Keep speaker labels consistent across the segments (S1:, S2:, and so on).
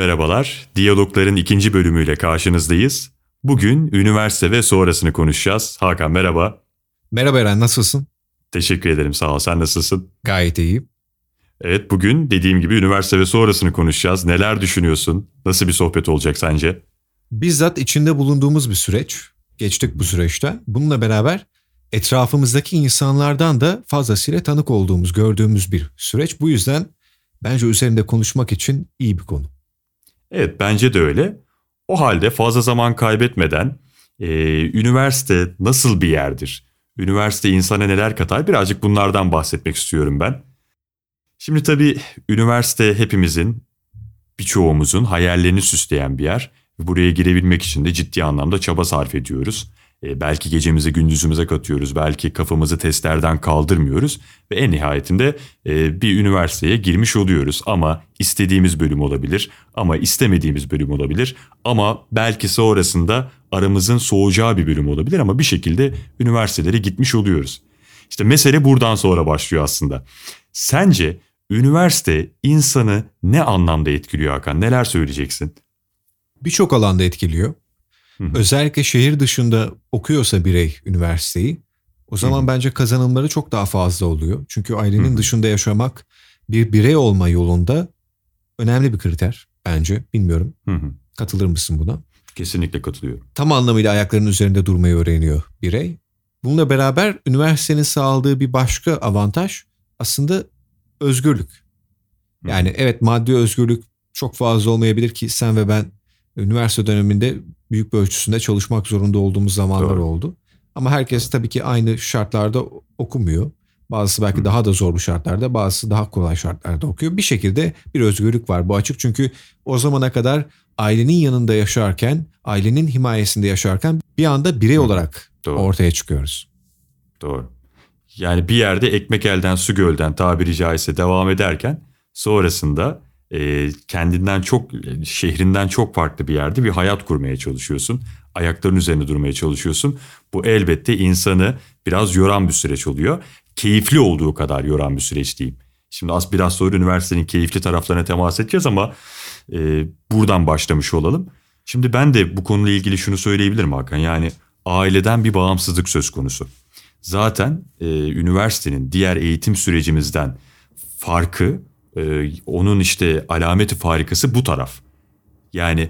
S1: Merhabalar, Diyalogların ikinci bölümüyle karşınızdayız. Bugün üniversite ve sonrasını konuşacağız. Hakan merhaba.
S2: Merhaba Eren, nasılsın?
S1: Teşekkür ederim, sağ ol. Sen nasılsın?
S2: Gayet iyi.
S1: Evet, bugün dediğim gibi üniversite ve sonrasını konuşacağız. Neler düşünüyorsun? Nasıl bir sohbet olacak sence?
S2: Bizzat içinde bulunduğumuz bir süreç. Geçtik bu süreçten. Bununla beraber etrafımızdaki insanlardan da fazlasıyla tanık olduğumuz, gördüğümüz bir süreç. Bu yüzden bence üzerinde konuşmak için iyi bir konu.
S1: Evet, bence de öyle. O halde fazla zaman kaybetmeden e, üniversite nasıl bir yerdir? Üniversite insana neler katar? Birazcık bunlardan bahsetmek istiyorum ben. Şimdi tabii üniversite hepimizin, birçoğumuzun hayallerini süsleyen bir yer. Buraya girebilmek için de ciddi anlamda çaba sarf ediyoruz. E, belki gecemizi gündüzümüze katıyoruz, belki kafamızı testlerden kaldırmıyoruz ve en nihayetinde e, bir üniversiteye girmiş oluyoruz. Ama istediğimiz bölüm olabilir, ama istemediğimiz bölüm olabilir, ama belki sonrasında aramızın soğuyacağı bir bölüm olabilir ama bir şekilde üniversitelere gitmiş oluyoruz. İşte mesele buradan sonra başlıyor aslında. Sence üniversite insanı ne anlamda etkiliyor Hakan? Neler söyleyeceksin?
S2: Birçok alanda etkiliyor. Hı-hı. Özellikle şehir dışında okuyorsa birey üniversiteyi o zaman Hı-hı. bence kazanımları çok daha fazla oluyor. Çünkü ailenin Hı-hı. dışında yaşamak bir birey olma yolunda önemli bir kriter bence. Bilmiyorum. Hı-hı. Katılır mısın buna?
S1: Kesinlikle katılıyorum.
S2: Tam anlamıyla ayaklarının üzerinde durmayı öğreniyor birey. Bununla beraber üniversitenin sağladığı bir başka avantaj aslında özgürlük. Yani Hı-hı. evet maddi özgürlük çok fazla olmayabilir ki sen ve ben üniversite döneminde büyük bir ölçüsünde çalışmak zorunda olduğumuz zamanlar Doğru. oldu. Ama herkes tabii ki aynı şartlarda okumuyor. Bazısı belki Hı. daha da zorlu şartlarda, bazısı daha kolay şartlarda okuyor. Bir şekilde bir özgürlük var bu açık. Çünkü o zamana kadar ailenin yanında yaşarken, ailenin himayesinde yaşarken bir anda birey olarak Doğru. ortaya çıkıyoruz.
S1: Doğru. Yani bir yerde ekmek elden su gölden tabiri caizse devam ederken sonrasında e, kendinden çok, şehrinden çok farklı bir yerde bir hayat kurmaya çalışıyorsun. Ayakların üzerinde durmaya çalışıyorsun. Bu elbette insanı biraz yoran bir süreç oluyor. Keyifli olduğu kadar yoran bir süreç diyeyim. Şimdi az biraz sonra üniversitenin keyifli taraflarına temas edeceğiz ama e, buradan başlamış olalım. Şimdi ben de bu konuyla ilgili şunu söyleyebilirim Hakan. Yani aileden bir bağımsızlık söz konusu. Zaten e, üniversitenin diğer eğitim sürecimizden farkı ee, onun işte alameti farikası bu taraf. Yani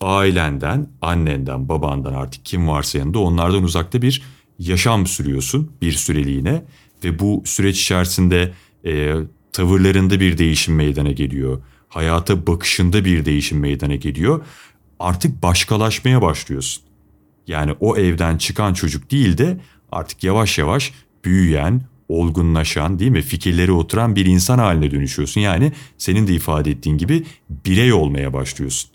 S1: ailenden, annenden, babandan artık kim varsa yanında onlardan uzakta bir yaşam sürüyorsun bir süreliğine ve bu süreç içerisinde e, tavırlarında bir değişim meydana geliyor. Hayata bakışında bir değişim meydana geliyor. Artık başkalaşmaya başlıyorsun. Yani o evden çıkan çocuk değil de artık yavaş yavaş büyüyen, olgunlaşan değil mi fikirleri oturan bir insan haline dönüşüyorsun. Yani senin de ifade ettiğin gibi birey olmaya başlıyorsun.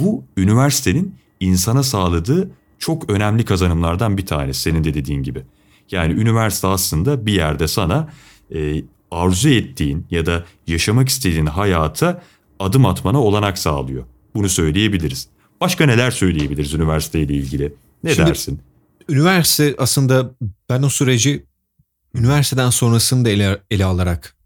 S1: Bu üniversitenin insana sağladığı çok önemli kazanımlardan bir tanesi senin de dediğin gibi. Yani üniversite aslında bir yerde sana e, arzu ettiğin ya da yaşamak istediğin hayata adım atmana olanak sağlıyor. Bunu söyleyebiliriz. Başka neler söyleyebiliriz üniversiteyle ilgili? Ne Şimdi, dersin?
S2: Üniversite aslında ben o süreci üniversiteden sonrasını da ele, ele alarak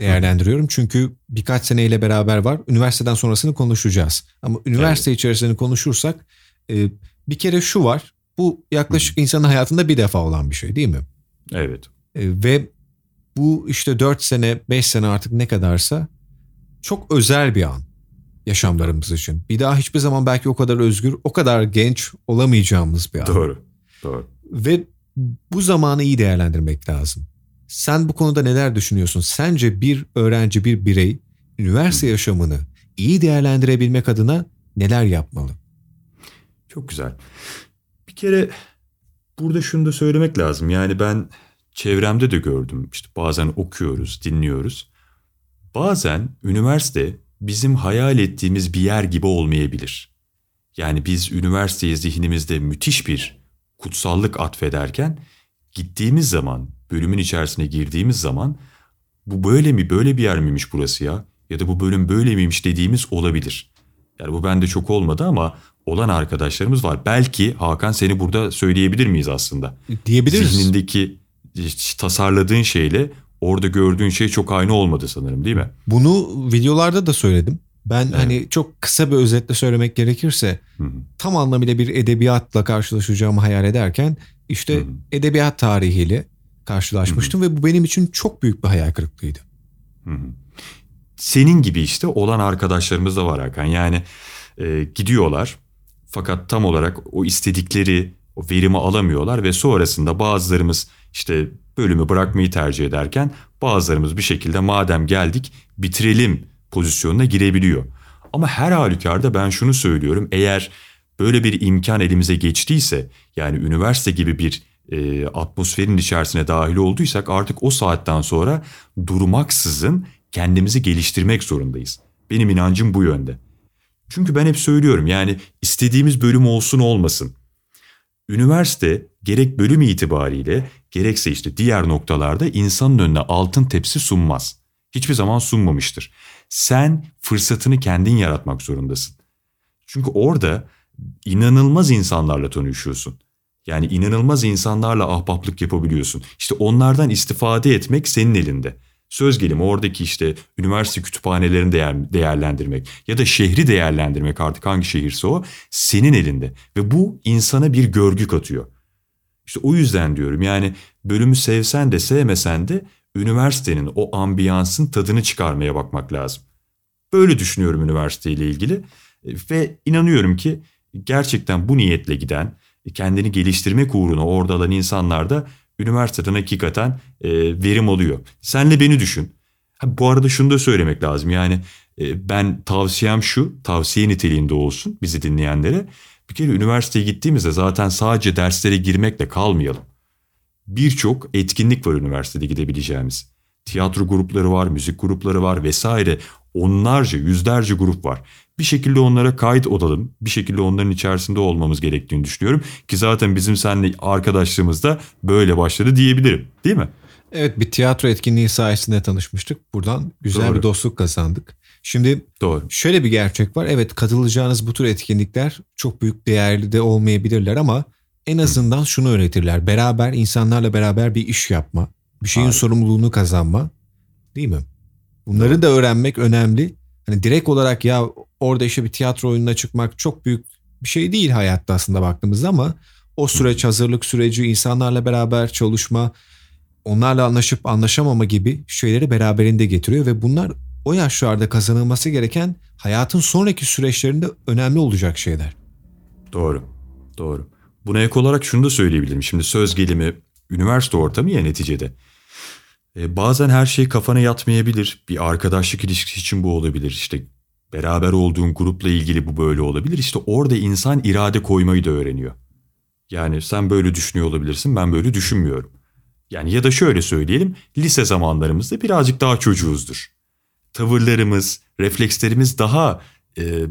S2: değerlendiriyorum. Çünkü birkaç seneyle beraber var. Üniversiteden sonrasını konuşacağız. Ama üniversite evet. içerisinde konuşursak e, bir kere şu var. Bu yaklaşık Hı. insanın hayatında bir defa olan bir şey değil mi?
S1: Evet.
S2: E, ve bu işte 4 sene 5 sene artık ne kadarsa çok özel bir an yaşamlarımız için. Bir daha hiçbir zaman belki o kadar özgür, o kadar genç olamayacağımız bir an.
S1: Doğru. Doğru.
S2: Ve bu zamanı iyi değerlendirmek lazım. Sen bu konuda neler düşünüyorsun? Sence bir öğrenci, bir birey üniversite yaşamını iyi değerlendirebilmek adına neler yapmalı?
S1: Çok güzel. Bir kere burada şunu da söylemek lazım. Yani ben çevremde de gördüm. İşte bazen okuyoruz, dinliyoruz. Bazen üniversite bizim hayal ettiğimiz bir yer gibi olmayabilir. Yani biz üniversiteyi zihnimizde müthiş bir kutsallık atfederken gittiğimiz zaman, bölümün içerisine girdiğimiz zaman bu böyle mi, böyle bir yer miymiş burası ya? Ya da bu bölüm böyle miymiş dediğimiz olabilir. Yani bu bende çok olmadı ama olan arkadaşlarımız var. Belki Hakan seni burada söyleyebilir miyiz aslında?
S2: Diyebiliriz.
S1: Zihnindeki tasarladığın şeyle orada gördüğün şey çok aynı olmadı sanırım değil mi?
S2: Bunu videolarda da söyledim. Ben
S1: Evet.
S2: hani çok kısa bir özetle söylemek gerekirse
S1: Hı hı.
S2: Tam anlamıyla bir edebiyatla karşılaşacağımı hayal ederken işte
S1: Hı hı.
S2: edebiyat tarihiyle karşılaşmıştım ve bu benim için çok büyük bir hayal kırıklığıydı.
S1: Hı hı. Senin gibi işte olan arkadaşlarımız da var Hakan. Yani e, gidiyorlar fakat tam olarak o istedikleri o verimi alamıyorlar ve sonrasında bazılarımız işte bölümü bırakmayı tercih ederken bazılarımız bir şekilde madem geldik bitirelim pozisyonuna girebiliyor. Ama her halükarda ben şunu söylüyorum eğer böyle bir imkan elimize geçtiyse yani üniversite gibi bir e, atmosferin içerisine dahil olduysak artık o saatten sonra durmaksızın kendimizi geliştirmek zorundayız. Benim inancım bu yönde. Çünkü ben hep söylüyorum yani istediğimiz bölüm olsun olmasın. Üniversite gerek bölüm itibariyle gerekse işte diğer noktalarda insanın önüne altın tepsi sunmaz. Hiçbir zaman sunmamıştır. Sen fırsatını kendin yaratmak zorundasın. Çünkü orada inanılmaz insanlarla tanışıyorsun. Yani inanılmaz insanlarla ahbaplık yapabiliyorsun. İşte onlardan istifade etmek senin elinde. Söz gelimi oradaki işte üniversite kütüphanelerini değer, değerlendirmek ya da şehri değerlendirmek artık hangi şehirse o senin elinde. Ve bu insana bir görgü katıyor. İşte o yüzden diyorum yani bölümü sevsen de sevmesen de üniversitenin o ambiyansın tadını çıkarmaya bakmak lazım. Böyle düşünüyorum üniversiteyle ilgili E, ve inanıyorum ki gerçekten bu niyetle giden kendini geliştirmek uğruna orada alan insanlar da üniversiteden hakikaten e, verim alıyor. Senle beni düşün. Ha, bu arada şunu da söylemek lazım yani e, ben tavsiyem şu tavsiye niteliğinde olsun bizi dinleyenlere. Bir kere üniversiteye gittiğimizde zaten sadece derslere girmekle kalmayalım. Birçok etkinlik var üniversitede gidebileceğimiz. Tiyatro grupları var, müzik grupları var vesaire. Onlarca, yüzlerce grup var. Bir şekilde onlara kayıt olalım. Bir şekilde onların içerisinde olmamız gerektiğini düşünüyorum. Ki zaten bizim seninle arkadaşlığımız da böyle başladı diyebilirim. Değil mi?
S2: Evet bir tiyatro etkinliği sayesinde tanışmıştık. Buradan güzel
S1: Doğru.
S2: bir dostluk kazandık. Şimdi
S1: Doğru.
S2: şöyle bir gerçek var. Evet katılacağınız bu tür etkinlikler çok büyük değerli de olmayabilirler ama en azından şunu öğretirler. Beraber insanlarla beraber bir iş yapma, bir şeyin
S1: Harika.
S2: sorumluluğunu kazanma. Değil mi? Bunları da öğrenmek önemli. Hani direkt olarak ya orada işte bir tiyatro oyununa çıkmak çok büyük bir şey değil hayatta aslında baktığımızda ama o süreç hazırlık süreci insanlarla beraber çalışma onlarla anlaşıp anlaşamama gibi şeyleri beraberinde getiriyor ve bunlar o yaşlarda kazanılması gereken hayatın sonraki süreçlerinde önemli olacak şeyler.
S1: Doğru. Doğru. Buna ek olarak şunu da söyleyebilirim. Şimdi söz gelimi üniversite ortamı ya neticede. E, bazen her şey kafana yatmayabilir. Bir arkadaşlık ilişkisi için bu olabilir. İşte beraber olduğun grupla ilgili bu böyle olabilir. İşte orada insan irade koymayı da öğreniyor. Yani sen böyle düşünüyor olabilirsin, ben böyle düşünmüyorum. Yani ya da şöyle söyleyelim, lise zamanlarımızda birazcık daha çocuğuzdur. Tavırlarımız, reflekslerimiz daha e,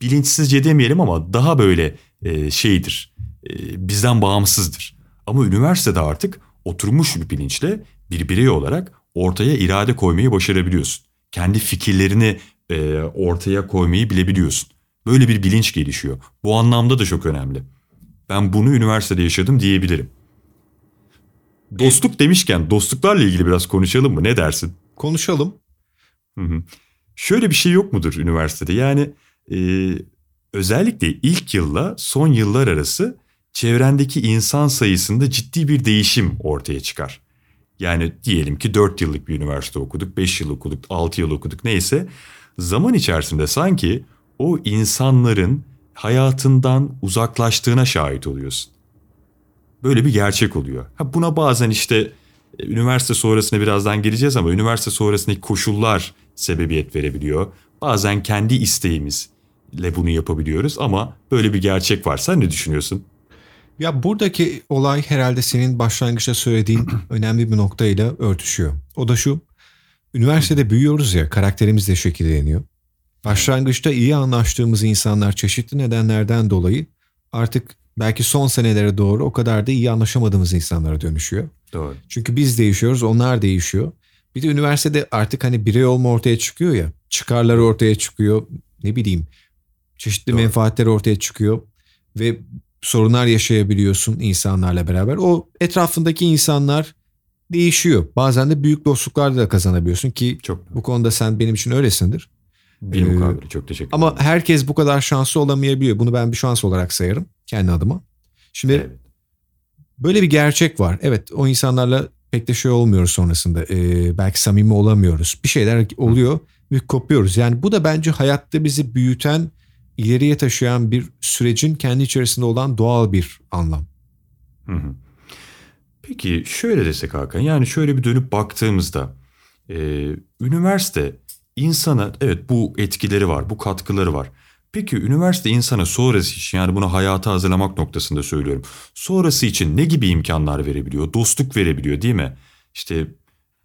S1: bilinçsizce demeyelim ama daha böyle e, şeydir, e, bizden bağımsızdır. Ama üniversitede artık oturmuş bir bilinçle bir birey olarak ortaya irade koymayı başarabiliyorsun. Kendi fikirlerini e, ortaya koymayı bilebiliyorsun. Böyle bir bilinç gelişiyor. Bu anlamda da çok önemli. Ben bunu üniversitede yaşadım diyebilirim. Dostluk demişken dostluklarla ilgili biraz konuşalım mı? Ne dersin?
S2: Konuşalım.
S1: Hı hı. Şöyle bir şey yok mudur üniversitede? Yani e, özellikle ilk yılla son yıllar arası çevrendeki insan sayısında ciddi bir değişim ortaya çıkar. Yani diyelim ki 4 yıllık bir üniversite okuduk, 5 yıl okuduk, 6 yıl okuduk neyse. Zaman içerisinde sanki o insanların hayatından uzaklaştığına şahit oluyorsun. Böyle bir gerçek oluyor. Ha buna bazen işte e, üniversite sonrasına birazdan geleceğiz ama üniversite sonrasındaki koşullar sebebiyet verebiliyor. Bazen kendi isteğimizle bunu yapabiliyoruz ama böyle bir gerçek var. Sen ne düşünüyorsun?
S2: Ya buradaki olay herhalde senin başlangıçta söylediğin önemli bir noktayla örtüşüyor. O da şu. Üniversitede büyüyoruz ya karakterimiz de şekilleniyor. Başlangıçta iyi anlaştığımız insanlar çeşitli nedenlerden dolayı artık belki son senelere doğru o kadar da iyi anlaşamadığımız insanlara dönüşüyor.
S1: Doğru.
S2: Çünkü biz değişiyoruz, onlar değişiyor. Bir de üniversitede artık hani birey olma ortaya çıkıyor ya. Çıkarlar ortaya çıkıyor. Ne bileyim çeşitli
S1: Doğru.
S2: menfaatler ortaya çıkıyor. Ve sorunlar yaşayabiliyorsun insanlarla beraber. O etrafındaki insanlar değişiyor. Bazen de büyük dostluklar da kazanabiliyorsun ki
S1: Çok
S2: bu konuda sen benim için öylesindir.
S1: Bir mukabele çok teşekkür ederim.
S2: Ama herkes bu kadar şanslı olamayabiliyor. Bunu ben bir şans olarak sayarım kendi adıma. Şimdi
S1: Evet.
S2: böyle bir gerçek var. Evet o insanlarla pek de şey olmuyoruz sonrasında. Ee, belki samimi olamıyoruz. Bir şeyler oluyor ve kopuyoruz. Yani bu da bence hayatta bizi büyüten, ileriye taşıyan bir sürecin kendi içerisinde olan doğal bir anlam.
S1: Peki şöyle desek Hakan yani şöyle bir dönüp baktığımızda e, üniversite insana evet bu etkileri var bu katkıları var. Peki üniversite insana sonrası için yani bunu hayata hazırlamak noktasında söylüyorum. Sonrası için ne gibi imkanlar verebiliyor? Dostluk verebiliyor değil mi? İşte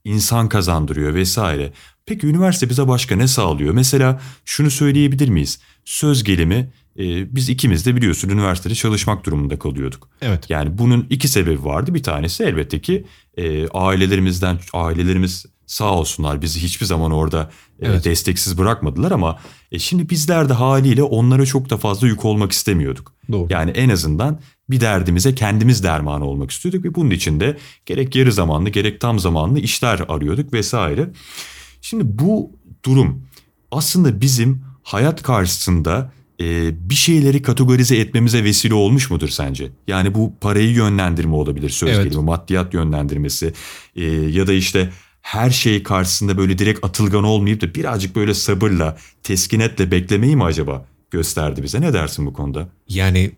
S1: insan kazandırıyor vesaire. Peki üniversite bize başka ne sağlıyor? Mesela şunu söyleyebilir miyiz? Söz gelimi e, biz ikimiz de biliyorsun üniversitede çalışmak durumunda kalıyorduk.
S2: Evet.
S1: Yani bunun iki sebebi vardı. Bir tanesi elbette ki e, ailelerimizden ailelerimiz sağ olsunlar bizi hiçbir zaman orada e,
S2: Evet.
S1: desteksiz bırakmadılar ama e, şimdi bizler de haliyle onlara çok da fazla yük olmak istemiyorduk.
S2: Doğru.
S1: Yani en azından bir derdimize kendimiz derman olmak istiyorduk ve bunun için de gerek yarı zamanlı gerek tam zamanlı işler arıyorduk vesaire. Şimdi bu durum aslında bizim hayat karşısında e, bir şeyleri kategorize etmemize vesile olmuş mudur sence? Yani bu parayı yönlendirme olabilir söz
S2: Evet.
S1: gelimi, maddiyat yönlendirmesi e, ya da işte her şey karşısında böyle direkt atılgan olmayıp da birazcık böyle sabırla, teskinetle beklemeyi mi acaba gösterdi bize? Ne dersin bu konuda?
S2: Yani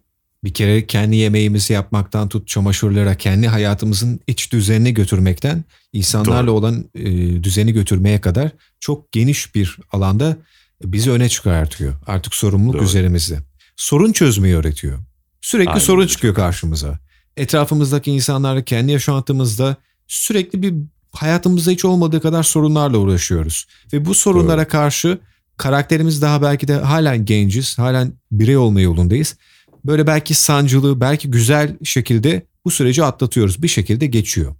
S2: bir kere kendi yemeğimizi yapmaktan tut çamaşırlara kendi hayatımızın iç düzenini götürmekten insanlarla
S1: Doğru.
S2: olan e, düzeni götürmeye kadar çok geniş bir alanda bizi öne çıkartıyor. Artık sorumluluk
S1: Doğru.
S2: üzerimizde. Sorun çözmeyi öğretiyor. Sürekli
S1: Aynen
S2: sorun çıkıyor karşımıza. Etrafımızdaki insanlarla kendi yaşantımızda sürekli bir hayatımızda hiç olmadığı kadar sorunlarla uğraşıyoruz. Ve bu sorunlara karşı karakterimiz daha belki de halen genciz, halen birey olma yolundayız. Böyle belki sancılı, belki güzel şekilde bu süreci atlatıyoruz. Bir şekilde geçiyor.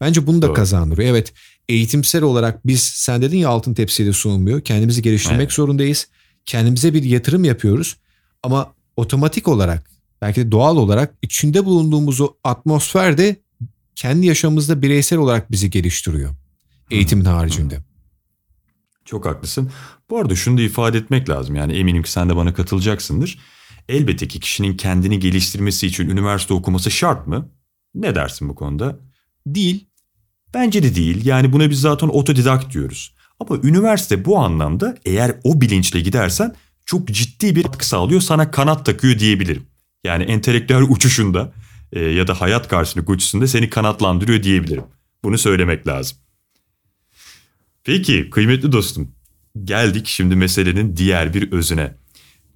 S2: Bence bunu da
S1: Doğru.
S2: kazandırıyor. Evet eğitimsel olarak biz sen dedin ya altın tepsiyle sunulmuyor. Kendimizi geliştirmek
S1: Evet.
S2: zorundayız. Kendimize bir yatırım yapıyoruz. Ama otomatik olarak belki de doğal olarak içinde bulunduğumuz o atmosfer de kendi yaşamımızda bireysel olarak bizi geliştiriyor. Eğitimin haricinde.
S1: Çok haklısın. Bu arada şunu da ifade etmek lazım. Yani eminim ki sen de bana katılacaksındır. Elbette ki kişinin kendini geliştirmesi için üniversite okuması şart mı? Ne dersin bu konuda?
S2: Değil.
S1: Bence de değil. Yani buna biz zaten otodidakt diyoruz. Ama üniversite bu anlamda eğer o bilinçle gidersen çok ciddi bir katkı sağlıyor. Sana kanat takıyor diyebilirim. Yani entelektüel uçuşunda e, ya da hayat karşısındaki uçuşunda seni kanatlandırıyor diyebilirim. Bunu söylemek lazım. Peki kıymetli dostum geldik şimdi meselenin diğer bir özüne.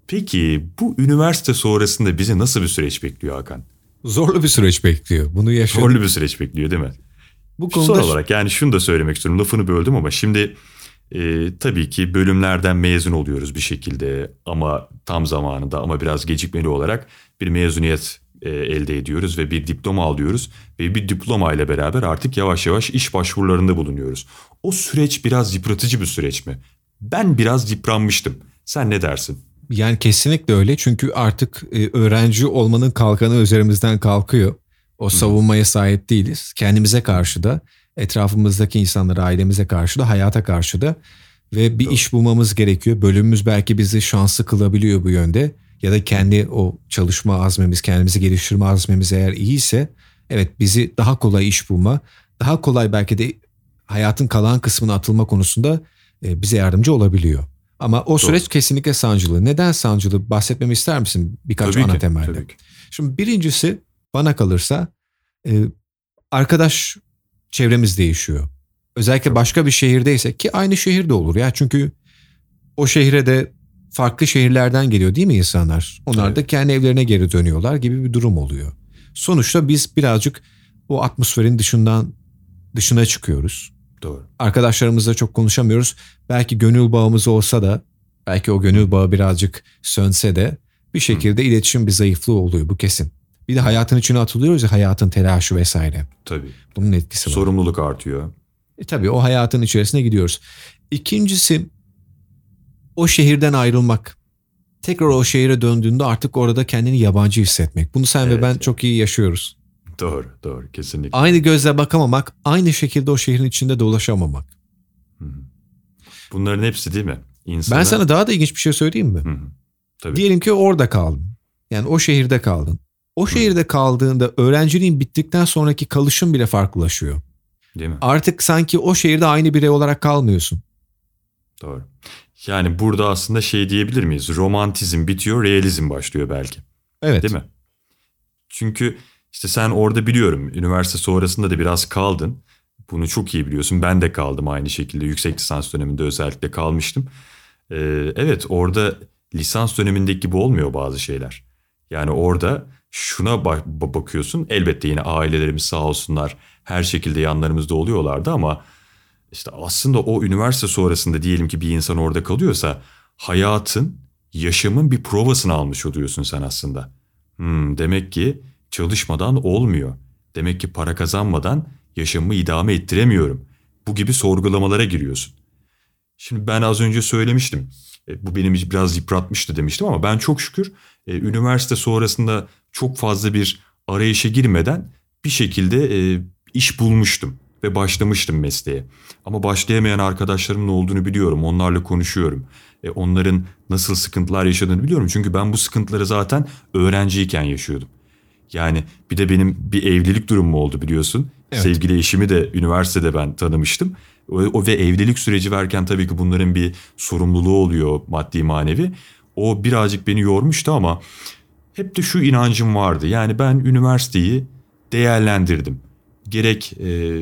S1: Peki bu üniversite sonrasında bizi nasıl bir süreç bekliyor Hakan?
S2: Zorlu bir süreç bekliyor. Bunu yaşadık.
S1: Zorlu bir süreç bekliyor değil mi?
S2: Bu
S1: Son
S2: konuda
S1: olarak yani şunu da söylemek istiyorum. Lafını böldüm ama şimdi e, tabii ki bölümlerden mezun oluyoruz bir şekilde ama tam zamanında ama biraz gecikmeli olarak bir mezuniyet e, elde ediyoruz ve bir diploma alıyoruz ve bir diploma ile beraber artık yavaş yavaş iş başvurularında bulunuyoruz. O süreç biraz yıpratıcı bir süreç mi? Ben biraz yıpranmıştım. Sen ne dersin?
S2: Yani kesinlikle öyle çünkü artık e, öğrenci olmanın kalkanı üzerimizden kalkıyor. O savunmaya sahip değiliz. Kendimize karşı da, etrafımızdaki insanlara, ailemize karşı da, hayata karşı da ve bir
S1: Doğru.
S2: iş bulmamız gerekiyor. Bölümümüz belki bizi şanslı kılabiliyor bu yönde ya da kendi o çalışma azmimiz, kendimizi geliştirme azmimiz eğer iyiyse evet bizi daha kolay iş bulma, daha kolay belki de hayatın kalan kısmına atılma konusunda e, bize yardımcı olabiliyor. Ama o süreç kesinlikle sancılı. Neden sancılı? Bahsetmemi ister misin birkaç
S1: Tabii
S2: ana
S1: ki,
S2: temelde?
S1: tabii ki.
S2: Şimdi birincisi bana kalırsa e, arkadaş çevremiz değişiyor. Özellikle başka bir şehirdeyse ki aynı şehirde olur ya çünkü o şehre de farklı şehirlerden geliyor değil mi insanlar? Onlar da kendi evlerine geri dönüyorlar gibi bir durum oluyor. Sonuçta biz birazcık o atmosferin dışından dışına çıkıyoruz.
S1: Doğru.
S2: Arkadaşlarımızla çok konuşamıyoruz. Belki gönül bağımız olsa da belki o gönül bağı birazcık sönse de bir şekilde iletişim bir zayıflığı oluyor bu kesin. Bir de hayatın içine atılıyoruz ya hayatın telaşı vesaire.
S1: Tabii.
S2: Bunun etkisi var.
S1: Sorumluluk artıyor.
S2: E tabii o hayatın içerisine gidiyoruz. İkincisi o şehirden ayrılmak. Tekrar o şehire döndüğünde artık orada kendini yabancı hissetmek. Bunu sen
S1: Evet,
S2: ve ben çok iyi yaşıyoruz.
S1: Doğru, doğru. Kesinlikle.
S2: Aynı gözle bakamamak, aynı şekilde o şehrin içinde dolaşamamak.
S1: Bunların hepsi değil mi? insana...
S2: Ben sana daha da ilginç bir şey söyleyeyim mi?
S1: Hı hı. Tabii.
S2: Diyelim ki orada kaldın. Yani o şehirde kaldın. O şehirde kaldığında öğrenciliğin bittikten sonraki kalışın bile farklılaşıyor.
S1: Değil mi?
S2: Artık sanki o şehirde aynı birey olarak kalmıyorsun.
S1: Doğru. Yani burada aslında şey diyebilir miyiz? Romantizm bitiyor, realizm başlıyor belki.
S2: Evet.
S1: Değil mi? Çünkü işte sen orada biliyorum üniversite sonrasında da biraz kaldın. Bunu çok iyi biliyorsun. Ben de kaldım aynı şekilde. Yüksek lisans döneminde özellikle kalmıştım. Ee, evet orada lisans dönemindeki gibi olmuyor bazı şeyler. Yani orada şuna bak- bakıyorsun. Elbette yine ailelerimiz sağ olsunlar her şekilde yanlarımızda oluyorlardı ama işte aslında o üniversite sonrasında diyelim ki bir insan orada kalıyorsa hayatın, yaşamın bir provasını almış oluyorsun sen aslında. Hmm, demek ki çalışmadan olmuyor. Demek ki para kazanmadan yaşamımı idame ettiremiyorum. Bu gibi sorgulamalara giriyorsun. Şimdi ben az önce söylemiştim. E, bu benim biraz yıpratmıştı demiştim ama ben çok şükür e, üniversite sonrasında çok fazla bir arayışa girmeden bir şekilde e, iş bulmuştum ve başlamıştım mesleğe. Ama başlayamayan arkadaşlarımın olduğunu biliyorum. Onlarla konuşuyorum. Onların nasıl sıkıntılar yaşadığını biliyorum. Çünkü ben bu sıkıntıları zaten öğrenciyken yaşıyordum. Yani bir de benim bir evlilik durumu oldu biliyorsun.
S2: Evet.
S1: Sevgili eşimi de üniversitede ben tanımıştım. O, o ve evlilik süreci verken tabii ki bunların bir sorumluluğu oluyor maddi manevi. O birazcık beni yormuştu ama hep de şu inancım vardı. Yani ben üniversiteyi değerlendirdim. Gerek e,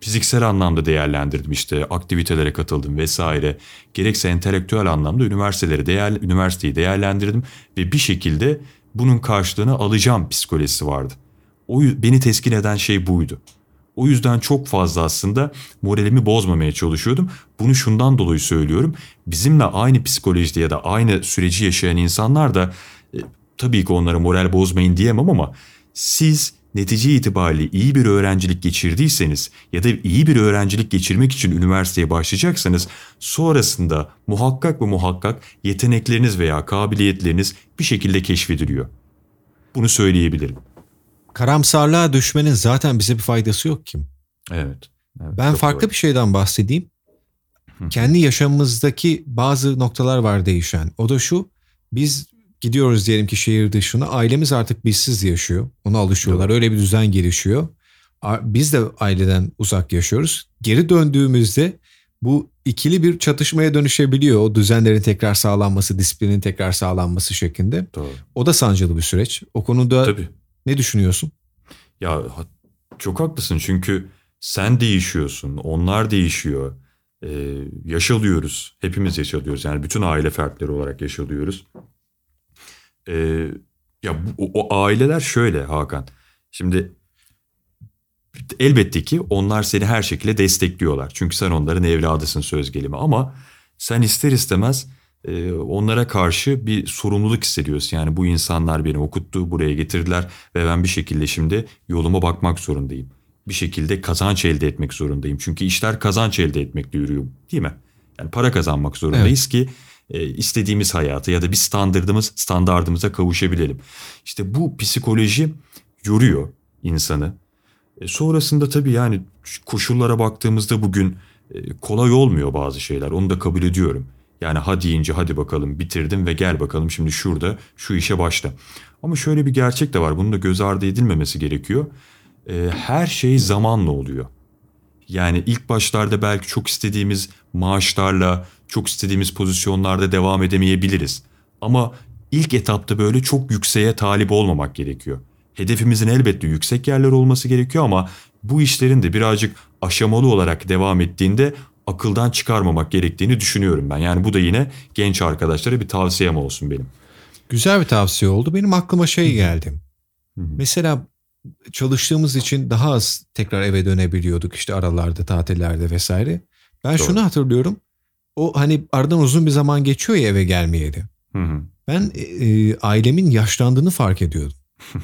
S1: fiziksel anlamda değerlendirdim işte aktivitelere katıldım vesaire. Gerekse entelektüel anlamda üniversiteleri değer, üniversiteyi değerlendirdim ve bir şekilde bunun karşılığını alacağım psikolojisi vardı. O beni teskin eden şey buydu. O yüzden çok fazla aslında moralimi bozmamaya çalışıyordum. Bunu şundan dolayı söylüyorum. Bizimle aynı psikolojide ya da aynı süreci yaşayan insanlar da e, tabii ki onlara moral bozmayın diyemem ama siz netice itibariyle iyi bir öğrencilik geçirdiyseniz ya da iyi bir öğrencilik geçirmek için üniversiteye başlayacaksanız sonrasında muhakkak ve muhakkak yetenekleriniz veya kabiliyetleriniz bir şekilde keşfediliyor. Bunu söyleyebilirim.
S2: Karamsarlığa düşmenin zaten bize bir faydası yok ki.
S1: Evet. evet
S2: Ben farklı
S1: doğru.
S2: bir şeyden bahsedeyim. Kendi yaşamımızdaki bazı noktalar var değişen. O da şu. Biz gidiyoruz diyelim ki şehir dışına. Ailemiz artık bizsiz yaşıyor. Ona alışıyorlar. Öyle bir düzen gelişiyor. Biz de aileden uzak yaşıyoruz. Geri döndüğümüzde bu ikili bir çatışmaya dönüşebiliyor. O düzenlerin tekrar sağlanması, disiplinin tekrar sağlanması şeklinde.
S1: Doğru.
S2: O da sancılı bir süreç. O konuda
S1: Tabii.
S2: ne düşünüyorsun?
S1: Ya çok haklısın çünkü sen değişiyorsun, onlar değişiyor. Ee, yaşalıyoruz. Hepimiz yaşalıyoruz. Yani bütün aile fertleri olarak yaşalıyoruz. Ee, ya bu, o, aileler şöyle Hakan. Şimdi elbette ki onlar seni her şekilde destekliyorlar. Çünkü sen onların evladısın söz gelimi ama sen ister istemez e, onlara karşı bir sorumluluk hissediyorsun. Yani bu insanlar beni okuttu, buraya getirdiler ve ben bir şekilde şimdi yoluma bakmak zorundayım. Bir şekilde kazanç elde etmek zorundayım. Çünkü işler kazanç elde etmekle yürüyor değil mi? Yani para kazanmak zorundayız ki e, istediğimiz hayatı ya da bir standardımız standardımıza kavuşabilelim. İşte bu psikoloji yoruyor insanı. E, sonrasında tabii yani koşullara baktığımızda bugün e, kolay olmuyor bazı şeyler. Onu da kabul ediyorum. Yani ha deyince hadi bakalım bitirdim ve gel bakalım şimdi şurada şu işe başla. Ama şöyle bir gerçek de var. Bunun da göz ardı edilmemesi gerekiyor. E, her şey zamanla oluyor. Yani ilk başlarda belki çok istediğimiz maaşlarla, çok istediğimiz pozisyonlarda devam edemeyebiliriz. Ama ilk etapta böyle çok yükseğe talip olmamak gerekiyor. Hedefimizin elbette yüksek yerler olması gerekiyor ama bu işlerin de birazcık aşamalı olarak devam ettiğinde akıldan çıkarmamak gerektiğini düşünüyorum ben. Yani bu da yine genç arkadaşlara bir tavsiyem olsun benim.
S2: Güzel bir tavsiye oldu. Benim aklıma şey geldi. Mesela çalıştığımız için daha az tekrar eve dönebiliyorduk işte aralarda, tatillerde vesaire. Ben
S1: Doğru.
S2: şunu hatırlıyorum. O hani aradan uzun bir zaman geçiyor ya eve gelmeyeli.
S1: Hı hı.
S2: Ben e, e, ailemin yaşlandığını fark ediyordum.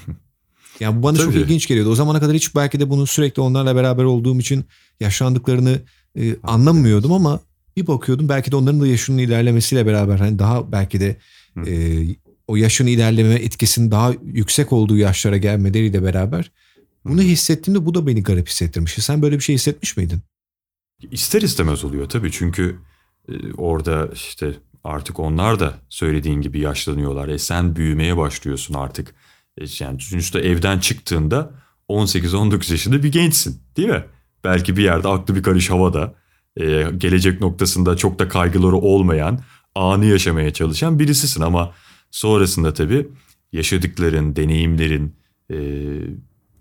S2: Yani bu bana çok
S1: Tabii.
S2: ilginç geliyordu. O zamana kadar hiç belki de bunu sürekli onlarla beraber olduğum için yaşlandıklarını e, anlamıyordum ama bir bakıyordum belki de onların da yaşının ilerlemesiyle beraber hani daha belki de
S1: Hı.
S2: e, o yaşın ilerleme etkisinin daha yüksek olduğu yaşlara gelmeleriyle beraber bunu hissettiğimde bu da beni garip hissettirmişti. Sen böyle bir şey hissetmiş miydin?
S1: İster istemez oluyor tabii çünkü orada işte artık onlar da söylediğin gibi yaşlanıyorlar. E sen büyümeye başlıyorsun artık. E yani sonuçta evden çıktığında 18-19 yaşında bir gençsin değil mi? Belki bir yerde aklı bir karış havada. E, gelecek noktasında çok da kaygıları olmayan, anı yaşamaya çalışan birisisin ama sonrasında tabii yaşadıkların, deneyimlerin, e,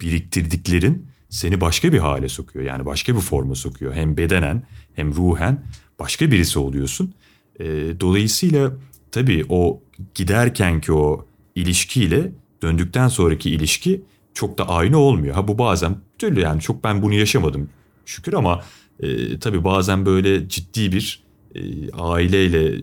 S1: biriktirdiklerin seni başka bir hale sokuyor. Yani başka bir forma sokuyor. Hem bedenen hem ruhen başka birisi oluyorsun. E, dolayısıyla tabii o giderkenki o ilişkiyle döndükten sonraki ilişki çok da aynı olmuyor. Ha bu bazen türlü yani çok ben bunu yaşamadım şükür ama e, tabii bazen böyle ciddi bir e, aileyle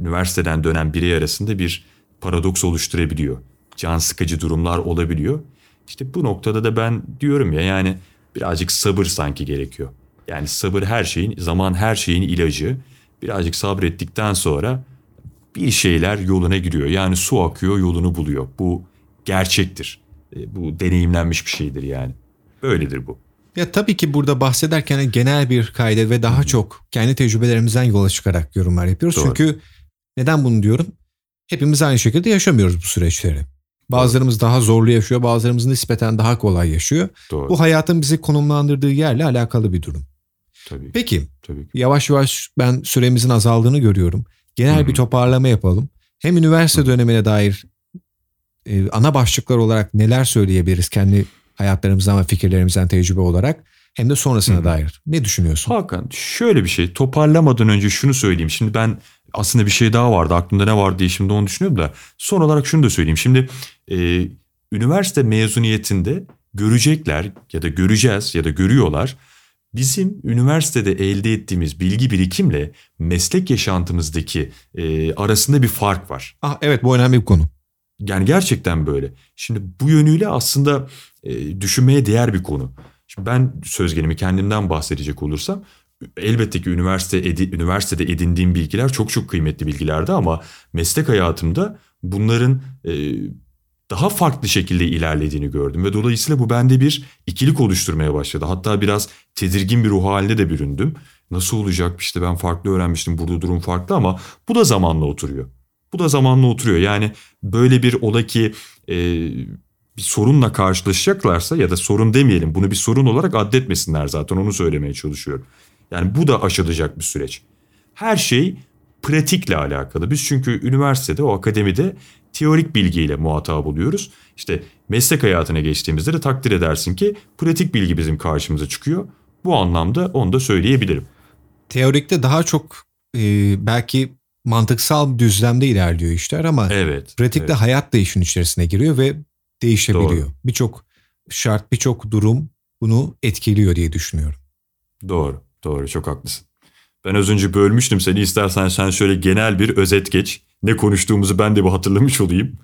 S1: üniversiteden dönen birey arasında bir paradoks oluşturabiliyor. Can sıkıcı durumlar olabiliyor. İşte bu noktada da ben diyorum ya yani birazcık sabır sanki gerekiyor. Yani sabır her şeyin, zaman her şeyin ilacı. Birazcık sabrettikten sonra bir şeyler yoluna giriyor. Yani su akıyor yolunu buluyor. Bu gerçektir. E, bu deneyimlenmiş bir şeydir yani. Böyledir bu.
S2: Ya tabii ki burada bahsederken genel bir kayda ve daha çok kendi tecrübelerimizden yola çıkarak yorumlar yapıyoruz. Doğru. Çünkü neden bunu diyorum? Hepimiz aynı şekilde yaşamıyoruz bu süreçleri. Bazılarımız daha zorlu yaşıyor, bazılarımız nispeten daha kolay yaşıyor. Doğru. Bu hayatın bizi konumlandırdığı yerle alakalı bir durum. Tabii. Peki, Tabii. yavaş yavaş ben süremizin azaldığını görüyorum. Genel Hı-hı. bir toparlama yapalım. Hem üniversite Hı-hı. dönemine dair e, ana başlıklar olarak neler söyleyebiliriz kendi hayatlarımızdan ve fikirlerimizden tecrübe olarak hem de sonrasına Hı-hı. dair. Ne düşünüyorsun?
S1: Hakan şöyle bir şey toparlamadan önce şunu söyleyeyim. Şimdi ben aslında bir şey daha vardı aklımda ne var diye şimdi onu düşünüyorum da son olarak şunu da söyleyeyim. Şimdi e, üniversite mezuniyetinde görecekler ya da göreceğiz ya da görüyorlar. Bizim üniversitede elde ettiğimiz bilgi birikimle meslek yaşantımızdaki e, arasında bir fark var.
S2: Ah evet bu önemli bir konu.
S1: Yani gerçekten böyle. Şimdi bu yönüyle aslında e, düşünmeye değer bir konu. Şimdi ben söz gelimi kendimden bahsedecek olursam elbette ki üniversite edi, üniversitede edindiğim bilgiler çok çok kıymetli bilgilerdi ama meslek hayatımda bunların e, daha farklı şekilde ilerlediğini gördüm ve dolayısıyla bu bende bir ikilik oluşturmaya başladı. Hatta biraz tedirgin bir ruh haline de büründüm. Nasıl olacak işte ben farklı öğrenmiştim burada durum farklı ama bu da zamanla oturuyor. Bu da zamanla oturuyor. Yani böyle bir ola ki e, bir sorunla karşılaşacaklarsa ya da sorun demeyelim bunu bir sorun olarak addetmesinler zaten onu söylemeye çalışıyorum. Yani bu da aşılacak bir süreç. Her şey pratikle alakalı. Biz çünkü üniversitede o akademide teorik bilgiyle muhatap oluyoruz. İşte meslek hayatına geçtiğimizde de takdir edersin ki pratik bilgi bizim karşımıza çıkıyor. Bu anlamda onu da söyleyebilirim.
S2: Teorikte daha çok e, belki mantıksal düzlemde ilerliyor işler ama evet, pratikte evet. hayat da işin içerisine giriyor ve değişebiliyor. Birçok şart, birçok durum bunu etkiliyor diye düşünüyorum.
S1: Doğru, doğru çok haklısın. Ben az önce bölmüştüm seni istersen sen şöyle genel bir özet geç. Ne konuştuğumuzu ben de bir hatırlamış olayım.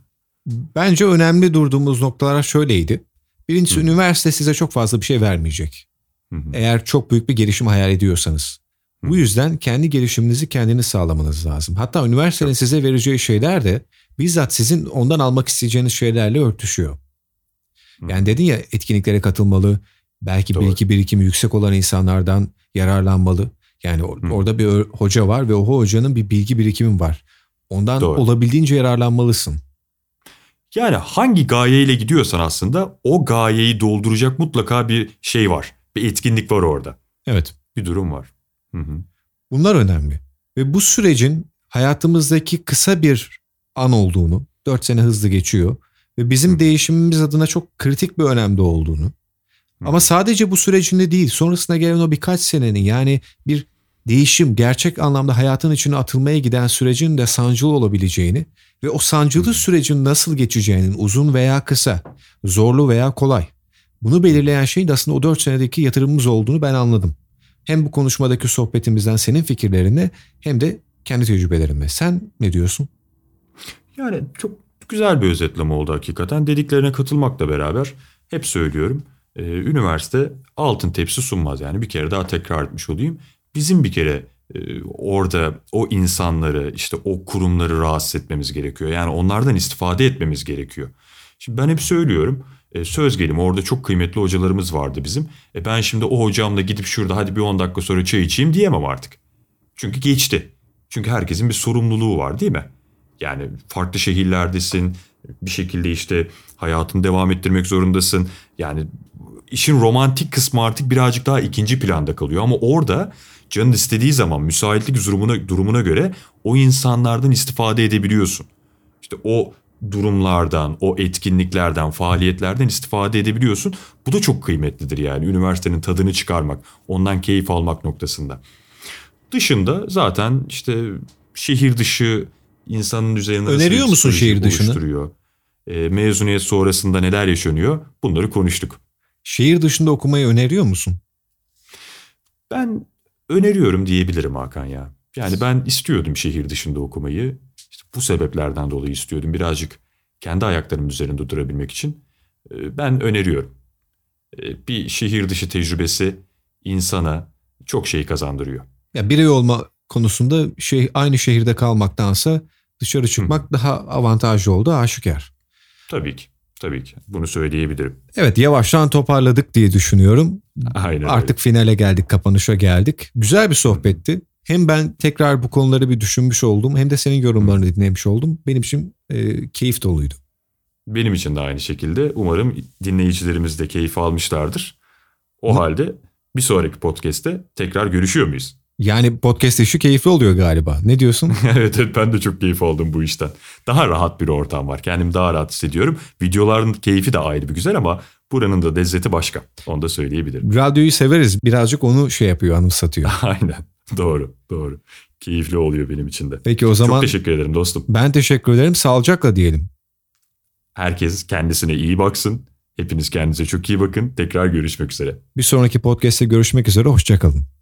S2: Bence önemli durduğumuz noktalar şöyleydi. Birincisi Hı. üniversite size çok fazla bir şey vermeyecek. Hı hı. Eğer çok büyük bir gelişim hayal ediyorsanız. Hı. Bu yüzden kendi gelişiminizi kendiniz sağlamanız lazım. Hatta üniversitenin evet. size vereceği şeyler de bizzat sizin ondan almak isteyeceğiniz şeylerle örtüşüyor. Yani dedin ya etkinliklere katılmalı, belki Doğru. bilgi birikimi yüksek olan insanlardan yararlanmalı. Yani or- orada bir hoca var ve o hocanın bir bilgi birikimi var. Ondan Doğru. olabildiğince yararlanmalısın.
S1: Yani hangi gayeyle gidiyorsan aslında o gayeyi dolduracak mutlaka bir şey var. Bir etkinlik var orada.
S2: Evet.
S1: Bir durum var. Hı hı.
S2: Bunlar önemli. Ve bu sürecin hayatımızdaki kısa bir an olduğunu, dört sene hızlı geçiyor ve bizim hı. değişimimiz adına çok kritik bir önemde olduğunu. Hı. Ama sadece bu sürecinde değil, sonrasında gelen o birkaç senenin yani bir değişim gerçek anlamda hayatın içine atılmaya giden sürecin de sancılı olabileceğini ve o sancılı sürecin nasıl geçeceğinin uzun veya kısa, zorlu veya kolay. Bunu belirleyen şeyin de aslında o 4 senedeki yatırımımız olduğunu ben anladım. Hem bu konuşmadaki sohbetimizden senin fikirlerini hem de kendi tecrübelerimle. Sen ne diyorsun?
S1: Yani çok güzel bir özetleme oldu hakikaten. Dediklerine katılmakla beraber hep söylüyorum. Üniversite altın tepsi sunmaz yani bir kere daha tekrar etmiş olayım bizim bir kere e, orada o insanları işte o kurumları rahatsız etmemiz gerekiyor. Yani onlardan istifade etmemiz gerekiyor. Şimdi ben hep söylüyorum e, söz gelim orada çok kıymetli hocalarımız vardı bizim. E ben şimdi o hocamla gidip şurada hadi bir 10 dakika sonra çay içeyim diyemem artık. Çünkü geçti. Çünkü herkesin bir sorumluluğu var değil mi? Yani farklı şehirlerdesin. Bir şekilde işte hayatını devam ettirmek zorundasın. Yani işin romantik kısmı artık birazcık daha ikinci planda kalıyor. Ama orada canın istediği zaman müsaitlik durumuna, durumuna göre o insanlardan istifade edebiliyorsun. İşte o durumlardan, o etkinliklerden, faaliyetlerden istifade edebiliyorsun. Bu da çok kıymetlidir yani üniversitenin tadını çıkarmak, ondan keyif almak noktasında. Dışında zaten işte şehir dışı insanın üzerine
S2: Öneriyor musun şehir dışını?
S1: E, mezuniyet sonrasında neler yaşanıyor? Bunları konuştuk.
S2: Şehir dışında okumayı öneriyor musun?
S1: Ben öneriyorum diyebilirim Hakan ya. Yani ben istiyordum şehir dışında okumayı. İşte bu sebeplerden dolayı istiyordum. Birazcık kendi ayaklarımın üzerinde durabilmek için. Ee, Ben öneriyorum. Ee, Bir şehir dışı tecrübesi insana çok şey kazandırıyor.
S2: Ya birey olma konusunda şey aynı şehirde kalmaktansa dışarı çıkmak daha avantajlı oldu aşikar.
S1: Tabii ki. Tabii ki. Bunu söyleyebilirim.
S2: Evet yavaştan toparladık diye düşünüyorum.
S1: Aynen öyle.
S2: Artık finale geldik, kapanışa geldik. Güzel bir sohbetti. Hem ben tekrar bu konuları bir düşünmüş oldum hem de senin yorumlarını dinlemiş oldum. Benim için e, keyif doluydu.
S1: Benim için de aynı şekilde. Umarım dinleyicilerimiz de keyif almışlardır. O halde bir sonraki podcast'te tekrar görüşüyor muyuz?
S2: Yani podcast işi keyifli oluyor galiba. Ne diyorsun?
S1: evet evet ben de çok keyif aldım bu işten. Daha rahat bir ortam var. Kendimi daha rahat hissediyorum. Videoların keyfi de ayrı bir güzel ama buranın da lezzeti başka. Onu da söyleyebilirim.
S2: Radyoyu severiz. Birazcık onu şey yapıyor, anımsatıyor.
S1: Aynen. Doğru, doğru. Keyifli oluyor benim için de.
S2: Peki o zaman
S1: Çok teşekkür ederim dostum.
S2: ben teşekkür ederim. Sağlıcakla diyelim.
S1: Herkes kendisine iyi baksın. Hepiniz kendinize çok iyi bakın. Tekrar görüşmek üzere.
S2: Bir sonraki podcast'te görüşmek üzere. Hoşçakalın.